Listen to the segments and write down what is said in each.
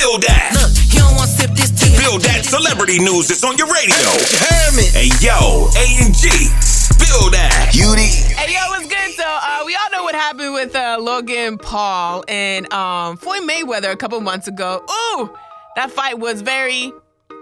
Spill that. Look, he don't want to sip this tea. Spill that celebrity news that's on your radio. Hermit. Hey yo, A and G. Spill that. Beauty. Hey yo, what's good? So uh, we all know what happened with uh, Logan Paul and um, Floyd Mayweather a couple months ago. Ooh, that fight was very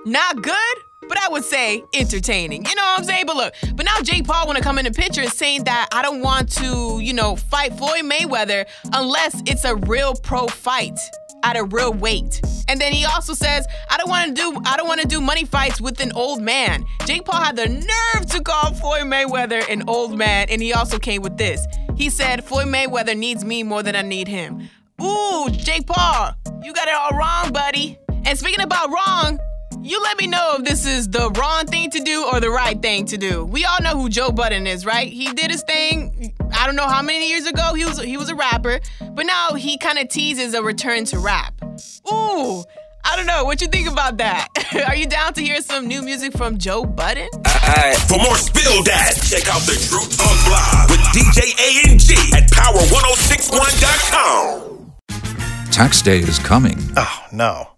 not good, but I would say entertaining. You know what I'm saying? But look, but now Jake Paul want to come in the picture and saying that I don't want to, you know, fight Floyd Mayweather unless it's a real pro fight at a real weight. And then he also says, I don't want to do I don't want to do money fights with an old man. Jake Paul had the nerve to call Floyd Mayweather an old man, and he also came with this. He said Floyd Mayweather needs me more than I need him. Ooh, Jake Paul, you got it all wrong, buddy. And speaking about wrong, you let me know if this is the wrong thing to do or the right thing to do. We all know who Joe Budden is, right? He did his thing. I don't know how many years ago he was he was a rapper, but now he kind of teases a return to rap. Ooh, I don't know. What you think about that? Are you down to hear some new music from Joe Budden? For more Spill That, check out the Truth Talk Live with DJ A and G at Power1061.com. Tax day is coming. Oh, no.